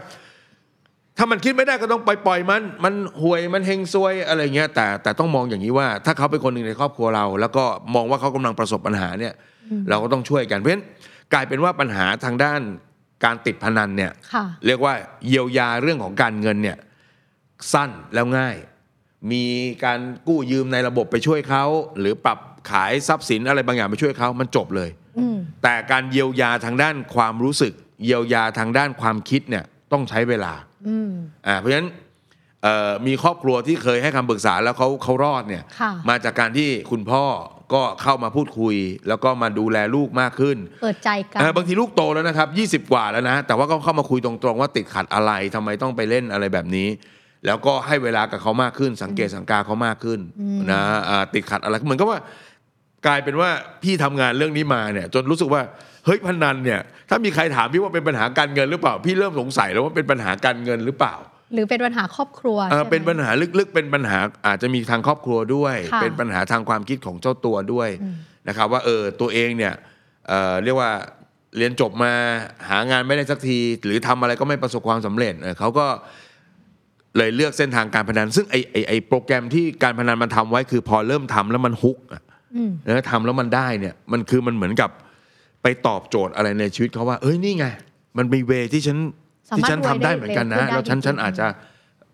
ถ้ามันคิดไม่ได้ก็ต้องปล่อยปล่อยมัน มันห่วยมันเฮงซวยอะไรเงี้ยแต่แต่ต้องมองอย่างนี้ว่า ถ้าเขาเป็นคนหนึ่งในครอบครัวเรา แล้วก็มองว่าเขากำลังประสบปัญหาเนี่ย เราก็ต้องช่วยกันเพราะฉะนั้นกลายเป็นว่าปัญหาทางด้านการติดพนันเนี่ยค่ะเรียกว่าเยียวยาเรื่องของการเงินเนี่ยสั้นแล้วง่าย มีการกู้ยืมในระบบไปช่วยเขาหรือปรับขายทรัพย์สินอะไรบางอย่างไปช่วยเขามันจบเลยอืมแต่การเยียวยาทางด้านความรู้สึก เยียวยาทางด้านความคิดเนี่ยต้องใช้เวลาอืมอ่าเพราะฉะนั้นเอ่อมีครอบครัวที่เคยให้คำปรึกษาแล้วเขาเขารอดเนี่ยค่ะมาจากการที่คุณพ่อก็เข้ามาพูดคุย แล้วก็มาดูแลลูกมากขึ้น เปิดใจกันเออบางทีลูกโตแล้วนะครับ 20 กว่าแล้วนะ แต่ว่าก็เข้ามาคุยตรงๆ ว่าติดขัดอะไรทำไมต้องไปเล่นอะไรแบบนี้ แล้วก็ให้เวลากับเขามากขึ้น สังเกตสังกาเขามากขึ้นนะอ่าติดขัดอะไรเหมือนกับว่ากลายเป็นว่าพี่ทำงานเรื่องนี้มาเนี่ย จนรู้สึกว่าเฮ้ยพนันเนี่ย ถ้ามีใครถามพี่ว่าเป็นปัญหาการเงินหรือเปล่า พี่เริ่มสงสัยแล้วว่าเป็นปัญหาการเงินหรือเปล่า หรือเป็นปัญหาครอบครัวเออใช่ไหมเป็นปัญหาลึกๆ เป็นปัญหาอาจจะมีทางครอบครัวด้วยค่ะเป็นปัญหาทางความคิดของเจ้าตัวด้วยนะครับ ว่าเออตัวเองเนี่ยเอ่อเรียกว่าเรียนจบมาหางานไม่ได้สักที หรือทำอะไรก็ไม่ประสบความสำเร็จเออเขาก็ เลยเลือกเส้นทางการพนัน ซึ่งไอไอไอโปรแกรมที่การพนันมันทำไว้คือพอเริ่มทำแล้วมันฮุกอะอืมแล้วทำแล้วมันได้เนี่ย มันคือมันเหมือนกับไปตอบโจทย์อะไรในชีวิตเขาว่า เอ้ยนี่ไง มันมีเวที่ฉันสามารถที่ฉันทำได้เหมือนกันนะรวยได้แล้วฉันจริงๆฉันอาจจะ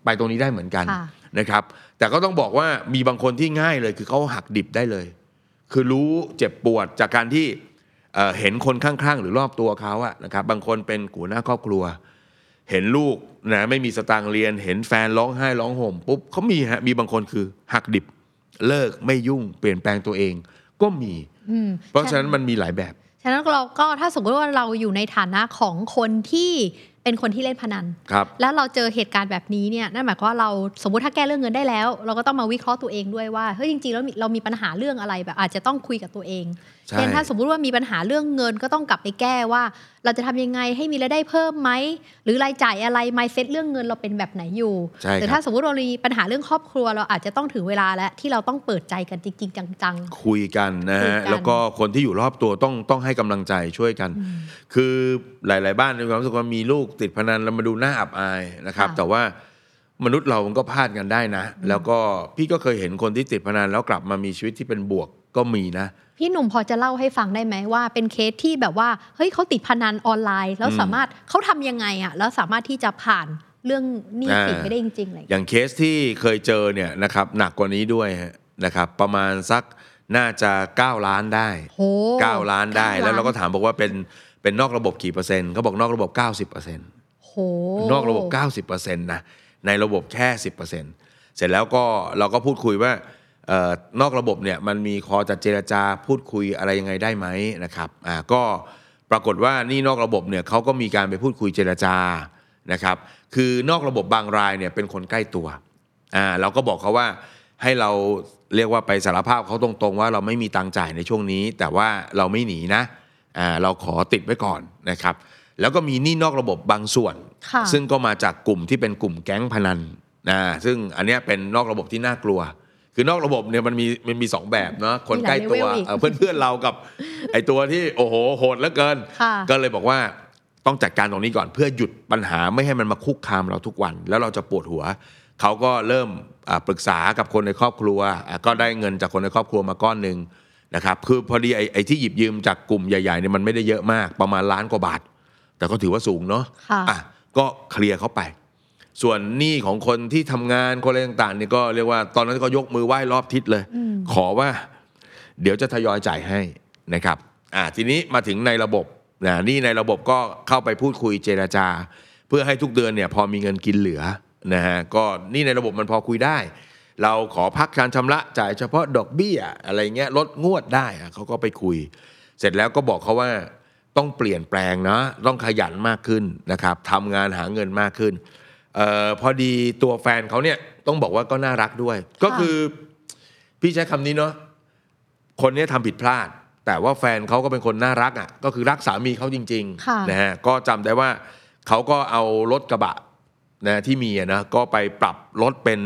ไปตรงนี้ได้เหมือนกันค่ะนะครับ แต่ก็ต้องบอกว่ามีบางคนที่ง่ายเลยคือเขาหักดิบได้เลย คือรู้เจ็บปวดจากการที่เอ่อเห็นคนข้างๆ หรือรอบตัวเขาอะนะครับ บางคนเป็นหัวหน้าครอบครัว เห็นลูกนะไม่มีสตางค์เรียน เห็นแฟนร้องไห้ร้องห่มปุ๊บเขามีฮะมีบางคนคือหักดิบเลิกไม่ยุ่งเปลี่ยนแปลงตัวเอง ก็มีอืมเพราะฉะนั้นมันมีหลายแบบ ฉะนั้นเราก็ถ้าสมมติว่าเราอยู่ในฐานะของคนที่เป็นคนที่เล่นพนันครับแล้วเราเจอเหตุการณ์แบบนี้เนี่ย นั่นหมายความว่าเราสมมติถ้าแก้เรื่องเงินได้แล้ว เราก็ต้องมาวิเคราะห์ตัวเองด้วยว่า เฮ้ยจริงๆแล้วมีเรามีปัญหาเรื่องอะไรแบบอาจจะต้องคุยกับตัวเองใช่ เช่นถ้าสมมุติว่ามีปัญหาเรื่องเงินก็ต้องกลับไปแก้ว่า เราจะทำยังไงให้มีรายได้เพิ่มไหมหรือรายจ่ายอะไร mindset เรื่องเงินเราเป็นแบบไหนอยู่ใช่แต่คถ้ารับสมมติเรามีปัญหาเรื่องครอบครัวเราอาจจะต้องถึงเวลาแล้วที่เราต้องเปิดใจกันจริง ๆ จังคุยกันนะคุยฮะกันแล้วก็คนที่อยู่รอบตัวต้องต้องให้กำลังใจช่วยกัน คือหลาย ๆ บ้านมีความรู้สึกว่ามีลูกติดพนันแล้วมันดูน่าอับอายนะครับค่ะแต่ว่ามนุษย์เรามันก็พลาดกันได้นะ แล้วก็พี่ก็เคยเห็นคนที่ติดพนันแล้วกลับมามีชีวิตที่เป็นบวกก็มีนะๆ พี่หนุ่มพอจะเล่าให้ฟังได้ไหมว่า เป็นเคสที่แบบว่าเฮ้ยเขาติดพนันออนไลน์ แล้วอืมสามารถเขาทำยังไงอะแล้วสามารถที่จะผ่านเรื่องหนี้สินอ่าไปได้จริงๆอะไรอย่างอเงี้ยย่างเคสที่เคยเจอเนี่ยนะครับหนักกว่านี้ด้วยฮะนะครับประมาณสักน่าจะ 9 ล้านได้โห9ล้านได้เก้แล้วเราก็ถามบอกว่าเป็นเป็นนอกระบบกี่เปอร์เซ็นต์เขาบอกนอกระบบ 90%เปอร์เซ็นต์โหนอกระบบ 90%นะในระบบแค่ 10%เสร็จแล้วก็เราก็พูดคุยว่าเออ นอกระบบเนี่ยมันมีคอจะเจรจาพูดคุยอะไรยังไงได้ไหมนะครับอ่าก็ปรากฏว่านี่นอกระบบเนี่ยเขาก็มีการไปพูดคุยเจรจานะครับ คือนอกระบบบางรายเนี่ยเป็นคนใกล้ตัวอ่าเราก็บอกเขาว่าให้เราเรียกว่าไปสารภาพเขาตรงๆ ว่าเราไม่มีตังค์จ่ายในช่วงนี้ แต่ว่าเราไม่หนีนะอ่าเราขอติดไว้ก่อนนะครับ แล้วก็มีหนี้นอกระบบบางส่วนค่ะซึ่งก็มาจากกลุ่มที่เป็นกลุ่มแก๊งพนันนะซึ่งอันเนี้ยเป็นนอกระบบที่น่ากลัว คือนอกระบบเนี่ยมันมีมันมีสองแบบเนาะคนใกล้ตัวมีหลายเลเวลอีกเออเพื่อนๆเรากับ ไอตัวที่โอ้โหโหดเหลือเกินค่ะก็เลยบอกว่าต้องจัดการตรงนี้ก่อนเพื่อหยุดปัญหาไม่ให้มันมาคุกคามเราทุกวัน แล้วเราจะปวดหัว เขาก็เริ่มอ่าปรึกษากับคนในครอบครัวอ่าก็ได้เงินจากคนในครอบครัวมาก้อนหนึ่งนะครับคือพอดีไอ้ไอ้ที่หยิบยืมจากกลุ่มใหญ่ๆเนี่ยมันไม่ได้เยอะมากประมาณล้านกว่าบาท แต่ก็ถือว่าสูงเนาะค่ะอะก็เคลียร์เขาไป ส่วนหนี้ของคนที่ทำงานคนอะไรต่างๆเนี่ยก็เรียกว่าตอนนั้นก็ยกมือไหว้รอบทิศเลย ขอว่า เดี๋ยวจะทยอยจ่ายให้นะครับอ่าทีนี้มาถึงในระบบนะหนี่ในระบบก็เข้าไปพูดคุยเจราจา เพื่อให้ทุกเดือนเนี่ยพอมีเงินกินเหลือนะฮะก็หนี่ในระบบมันพอคุยได้ เราขอพักการชำระจ่ายเฉพาะดอกเบี้ยอะไรเงี้ยลดงวดได้อะเขาก็ไปคุย เสร็จแล้วก็บอกเขาว่าต้องเปลี่ยนแปลงนะต้องขยันมากขึ้นนะครับทำงานหาเงินมากขึ้นเออพอดีตัวแฟนเขาเนี่ยต้องบอกว่าก็น่ารักด้วย ก็คือพี่ใช้คำนี้เนาะคนเนี้ยทำผิดพลาด แต่ว่าแฟนเขาก็เป็นคนน่ารักอะ ก็คือรักสามีเขาจริงค่ะๆนะฮะก็จำได้ว่าเขาก็เอารถกระบะนะที่มีอะนะก็ไปปรับรถเป็น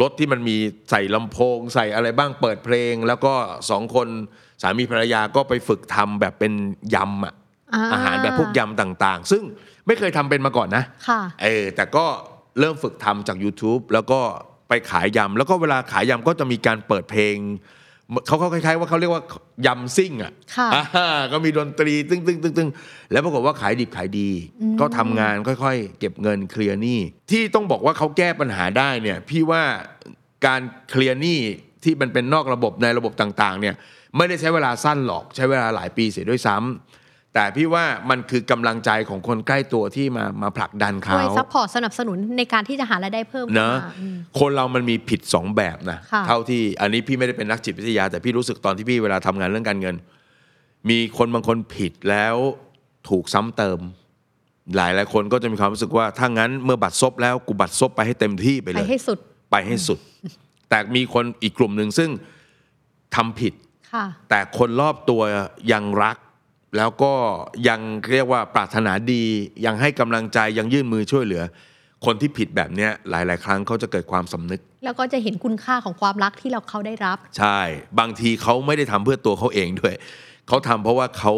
รถที่มันมีใส่ลำโพง ใส่อะไรบ้างเปิดเพลง แล้วก็สองคนสามีภรรยาก็ไปฝึกทำแบบเป็นยำอะอ่าอาหารแบบพวกยำต่าง ๆ ซึ่ง ไม่เคยทำเป็นมาก่อนนะค่ะเออแต่ก็เริ่มฝึกทำจาก YouTube แล้วก็ไปขายยำแล้วก็เวลาขายยำก็จะมีการเปิดเพลงเขาเขาคล้ายๆว่าเขาเรียกว่ายำซิ่งอะค่ะอ่าก็มีดนตรีตึ้งตึ้งตึ้งตึ้งแล้วปรากฏว่าขายดิบขายดี ก็ทำงานค่อยๆ เก็บเงินเคลียร์หนี้ที่ต้องบอกว่าเขาแก้ปัญหาได้เนี่ยพี่ว่าการเคลียร์หนี้ที่มันเป็นนอกระบบในระบบต่างๆเนี่ยไม่ได้ใช้เวลาสั้นหรอกใช้เวลาหลายปีเสียด้วยซ้ำ แต่พี่ว่ามันคือกำลังใจของคนใกล้ตัวที่มามาผลักดันเขาช่วย sup port สนับสนุนในการที่จะหารายได้เพิ่มเนอะขึ้มาอืมคนเรามันมีผิดสองแบบนะค่ะเท่าที่อันนี้พี่ไม่ได้เป็นนักจิตวิทยา แต่พี่รู้สึกตอนที่พี่เวลาทำงานเรื่องการเงิน มีคนบางคนผิดแล้วถูกซ้ำเติม หลายหลายคนก็จะมีความรู้สึกว่าถ้างั้นเมื่อบัตรซบแล้วกูบัตรซบไปให้เต็มที่ไปเลไปยให้สุดไปให้สุด แต่มีคนอีกกลุ่มหนึ่งซึ่งทำผิดค่ะแต่คนรอบตัวยังรัก แล้วก็ยังเรียกว่าปรารถนาดี ยังให้กำลังใจยังยื่นมือช่วยเหลือ คนที่ผิดแบบเนี้ยหลาย ๆ ครั้งเขาจะเกิดความสำนึก แล้วก็จะเห็นคุณค่าของความรักที่เราเขาได้รับ ใช่ บางทีเขาไม่ได้ทำเพื่อตัวเขาเองด้วยเขาทำเพราะว่าเขา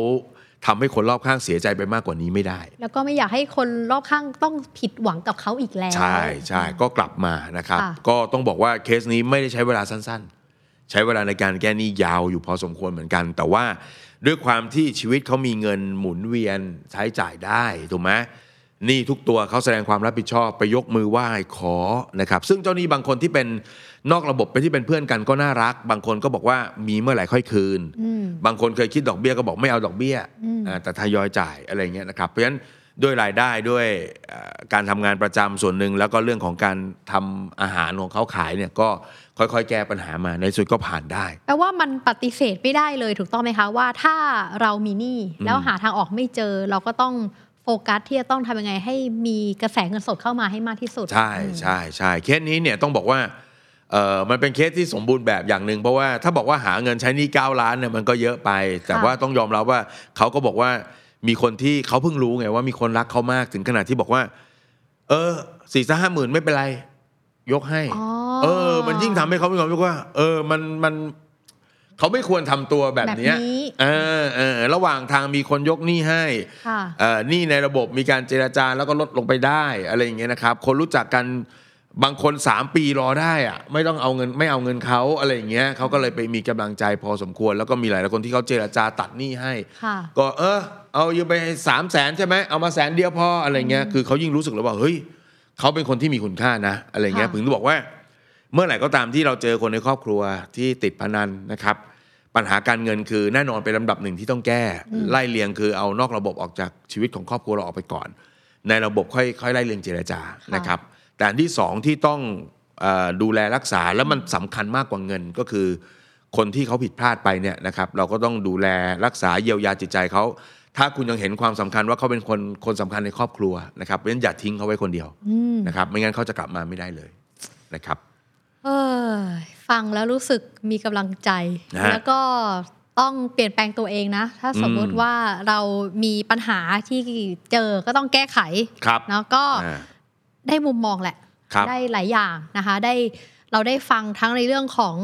ทำให้คนรอบข้างเสียใจไปมากกว่านี้ไม่ได้ แล้วก็ไม่อยากให้คนรอบข้างต้องผิดหวังกับเขาอีกแล้ว ใช่ใช่ก็กลับมานะครับค่ะก็ต้องบอกว่าเคสนี้ไม่ได้ใช้เวลาสั้น ๆ ใช้เวลาในการแก้หนี้ยาวอยู่พอสมควรเหมือนกัน แต่ว่า ด้วยความที่ชีวิตเขามีเงินหมุนเวียนใช้จ่ายได้ถูกไหมหนี่ทุกตัวเขาแสดงความรับผิดชอบไปยกมือไหว้ขอนะครับ ซึ่งเจ้าหนี้บางคนที่เป็นนอกระบบไปที่เป็นเพื่อนกันก็น่ารัก บางคนก็บอกว่ามีเมื่อไหร่ค่อยคืนอืมบางคนเคยคิดดอกเบี้ยก็บอกไม่เอาดอกเบี้ยอืมอ่าแต่ทยอยจ่ายอะไรเงี้ยนะครับเพราะฉะนั้น ด้วยรายได้ด้วยเอ่อการทำงานประจำส่วนหนึ่ง แล้วก็เรื่องของการทำอาหารของเขาขายเนี่ยก็ค่อยๆ แก้ปัญหามาในสุดก็ผ่านได้แปลว่ามันปฏิเสธไม่ได้เลยถูกต้องไหมคะว่าถ้าเรามีหนี้แล้วหาทางออกไม่เจอ เราก็ต้องโฟกัสที่จะต้องทำยังไง ให้มีกระแสเงินสดเข้ามาให้มากที่สุด ใช่ใช่ใช่เคสนี้เนี่ยต้องบอกว่าเออมันเป็นเคสที่สมบูรณ์แบบอย่างหนึ่งเพราะว่าถ้าบอกว่าหาเงินใช้หนี้9ล้านเนี่ยมันก็เยอะไป แต่ค่ะว่าต้องยอมรับว่าเขาก็บอกว่า มีคนที่เขาเพิ่งรู้ไงว่ามีคนรักเขามากถึงขนาดที่บอกว่า เออสี่ห้าหมื่นไม่เป็นไร ยกให้อ๋อเออ มันยิ่งทำให้เขามีความรู้สึกว่า เออ มันมันเขาไม่ควรทำตัวแบบเนี้ยแบบนี้เออเออระหว่างทางมีคนยกหนี้ให้ค่ะเอ่อหนี้ในระบบมีการเจราจาแล้วก็ลดลงไปได้อะไรอย่างเงี้ยนะครับ คนรู้จักกันบางคน3ปีรอได้อะไม่ต้องเอาเงินไม่เอาเงินเขาอะไรอย่างเงี้ยเขาก็เลยไปมีกำลังใจพอสมควร แล้วก็มีหลายๆคนที่เขาเจราจาตัดหนี้ให้ค่ะก็เออ เอายืมไปสามแสนใช่ไหมเอามาแสนเดียวพออะไรเงี้ยคือเขายิ่งรู้สึกแล้วว่าเฮ้ยเขาเป็นคนที่มีคุณค่านะ อะไรเงี้ยค่ะถึงได้บอกว่า เมื่อไหร่ก็ตามที่เราเจอคนในครอบครัวที่ติดพนันนะครับ ปัญหาการเงินคือแน่นอนเป็นลำดับหนึ่งที่ต้องแก้ ไล่เลียงคือเอานอกระบบออกจากชีวิตของครอบครัวเราออกไปก่อน ในระบบค่อยค่อยไล่เลียงเจรจานะครับ แต่อันที่สองที่ต้องเออดูแลรักษาแล้วมันสำคัญมากกว่าเงินก็คือ คนที่เขาผิดพลาดไปเนี่ยนะครับ เราก็ต้องดูแลรักษาเยียวยาจิตใจเขา ถ้าคุณยังเห็นความสำคัญว่าเขาเป็นคนคนสำคัญในครอบครัวนะครับเพราะฉะนั้นอย่าทิ้งเขาไว้คนเดียวอืมนะครับ ไม่งั้นเขาจะกลับมาไม่ได้เลยนะครับเออฟังแล้วรู้สึกมีกำลังใจนะฮะแล้วก็ต้องเปลี่ยนแปลงตัวเองนะ ถ้าสมมติอืมว่าเรามีปัญหาที่เจอก็ต้องแก้ไขครับเนาะก็อ่าได้มุมมองแหละครับได้หลายอย่างนะคะ ได้เราได้ฟังทั้งในเรื่องของ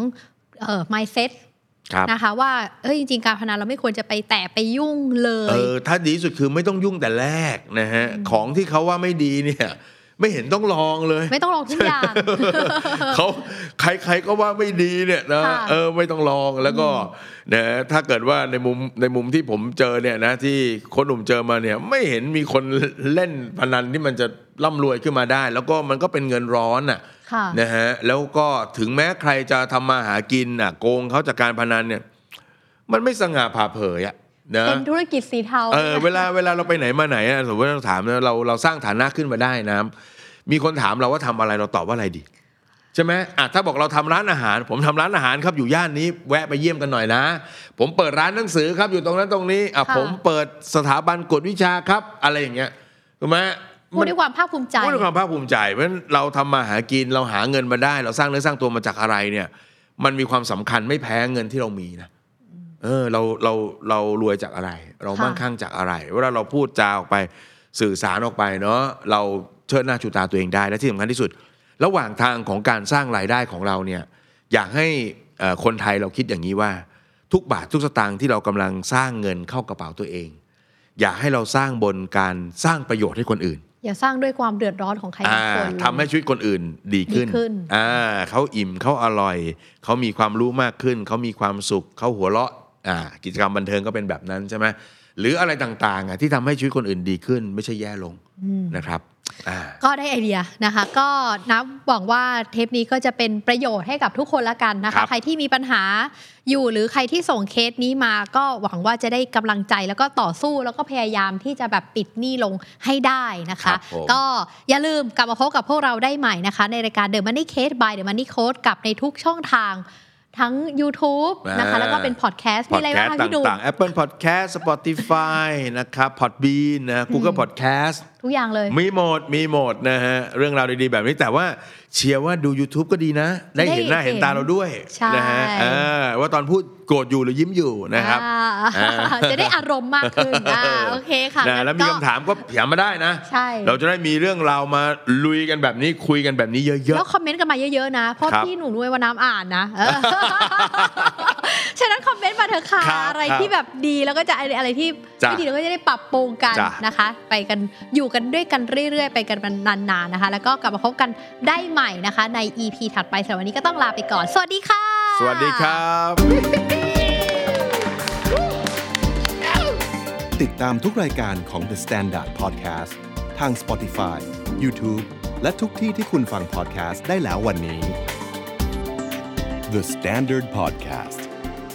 เอ่อ mindset ครับ นะคะว่าเอ้ยจริงๆการพนันเราไม่ควรจะไปแตะไปยุ่งเลเอยอถ้าดีที่สุดคือไม่ต้องยุ่งแต่แรกนะฮะของที่เขาว่าไม่ดีเนี่ยไม่เห็นต้องลองเลย ไม่ต้องลองทุกอย่างเขาใครๆก็ว่าไม่ดีเนี่ยนะค่ะเออไม่ต้องลองแล้วก็นะถ้าเกิดว่าในมุมในมุมที่ผมเจอเนี่ยนะที่คนหนุ่มเจอมาเนี่ย ไม่เห็นมีคนเล่นพนันที่มันจะร่ำรวยขึ้นมาได้ แล้วก็มันก็เป็นเงินร้อนอะค่ะ นะฮะแล้วก็ถึงแม้ใครจะทำมาหากินอะโกงเขาจากการพนันเนี่ย มันไม่สง่าผ่าเผยอะนะเป็นธุรกิจสีเทาเออเวลาเวลาเราไปไหนมาไหนอะสมมติเราถามนะเราเราสร้างฐานะขึ้นมาได้นะมีคนถามเราว่าทำอะไรเราตอบว่าอะไรดีใช่ไหมอะถ้าบอกเราทำร้านอาหาร ผมทำร้านอาหารครับอยู่ย่านนี้ แวะไปเยี่ยมกันหน่อยนะ ผมเปิดร้านหนังสือครับอยู่ตรงนั้นตรงนี้อะค่ะผมเปิดสถาบันกวดวิชาครับ อะไรอย่างเงี้ยถูกไหม พูดด้วยความภาคภูมิใจพูดด้วยความภาคภูมิใจ เพราะฉะนั้นเราทำมาหากินเราหาเงินมาได้ เราสร้างเนื้อสร้างตัวมาจากอะไรเนี่ย มันมีความสำคัญไม่แพ้เงินที่เรามีนะเออเราเราเรารวยจากอะไร เราค่ะมั่งคั่งจากอะไรเวลาเราพูดจาออกไปสื่อสารออกไปเนาะเราเชิดหน้าชูตาตัวเองได้และที่สำคัญที่สุด ระหว่างทางของการสร้างรายได้ของเราเนี่ยอยากให้เอ่อคนไทยเราคิดอย่างนี้ว่า ทุกบาททุกสตางค์ที่เรากำลังสร้างเงินเข้ากระเป๋าตัวเอง อยากให้เราสร้างบนการสร้างประโยชน์ให้คนอื่น อย่าสร้างด้วยความเดือดร้อนของใครบางอ่าคนทำให้ชีวิตคนอื่นดีขึ้นดีขึ้นอ่าเขาอิ่มเขาอร่อย เขามีความรู้มากขึ้น เขามีความสุขเขาหัวเราะอ่ากิจกรรมบันเทิงก็เป็นแบบนั้นใช่ไหมหรืออะไรต่างๆอะที่ทำให้ชีวิตคนอื่นดีขึ้น ไม่ใช่แย่ลงนะครับอ่า ก็ได้ไอเดียนะคะ ก็นับหวังว่าเทปนี้ก็จะเป็นประโยชน์ให้กับทุกคนละกันนะครัคะบใครที่มีปัญหาอยู่หรือใครที่ส่งเคสนี้มาก็หวังว่าจะได้กำลังใจแล้วก็ต่อสู้แล้วก็พยายามที่จะแบบปิดหนี้ลงให้ได้นะครัคะบผมก็อย่าลืมกลับมาพบกับพวกเราได้ใหม่นะคะ ในรายการ The Money Case by The Money Code กับในทุกช่องทาง ทั้ง YouTube นะคะแล้วก็เป็นพอดแคสต์พมีอดอะไรแคบ้างสคะต์พี่ดูต่างๆ Apple Podcast Spotify นะครับ Podbean นะ Google Podcast ทุกอย่างเลย มีหมดมีหมดนะฮะ เรื่องราวดีๆ แบบนี้แต่ว่า เชียร์ว่าดู YouTube ก็ดีนะ ได้เห็นหน้าได้เห็นเห็นตาเราด้วยใช่นะฮะเออว่าตอนพูดโกรธอยู่หรือยิ้มอยู่นะครับอ่าอ่าจะได้อารมณ์มากขึ้นอ่าโอเคค่ะนะงั้นแล้วมีก็คำถามก็ถามมาได้นะใช่เราจะได้มีเรื่องราวมาลุยกันแบบนี้คุยกันแบบนี้เยอะแล้วคอมเมนต์กันมาเยอะๆนะ เพราะครับพี่หนูนุ้ยว่าน้ำอ่านนะเออ ฉะนั้นคอมเมนต์มาเถอะค่ะครับอะไรครับที่แบบดีแล้วก็จะอะไรอะไรที่จ้ะไม่ดีเราก็จะได้ปรับปรุงกันจ้ะ นะคะ ไปกันอยู่กันด้วยกันเรื่อยๆ ไปกันนานๆนะคะ แล้วก็กลับมาพบกันได้ใหม่นะคะ ใน EP ถัดไปสำหรับวันนี้ก็ต้องลาไปก่อน สวัสดีค่ะๆสวัสดีครับ ติดตามทุกรายการของ The Standard Podcast ทาง Spotify, YouTube และทุกที่ที่คุณฟัง podcast ได้แล้ววันนี้ The Standard Podcast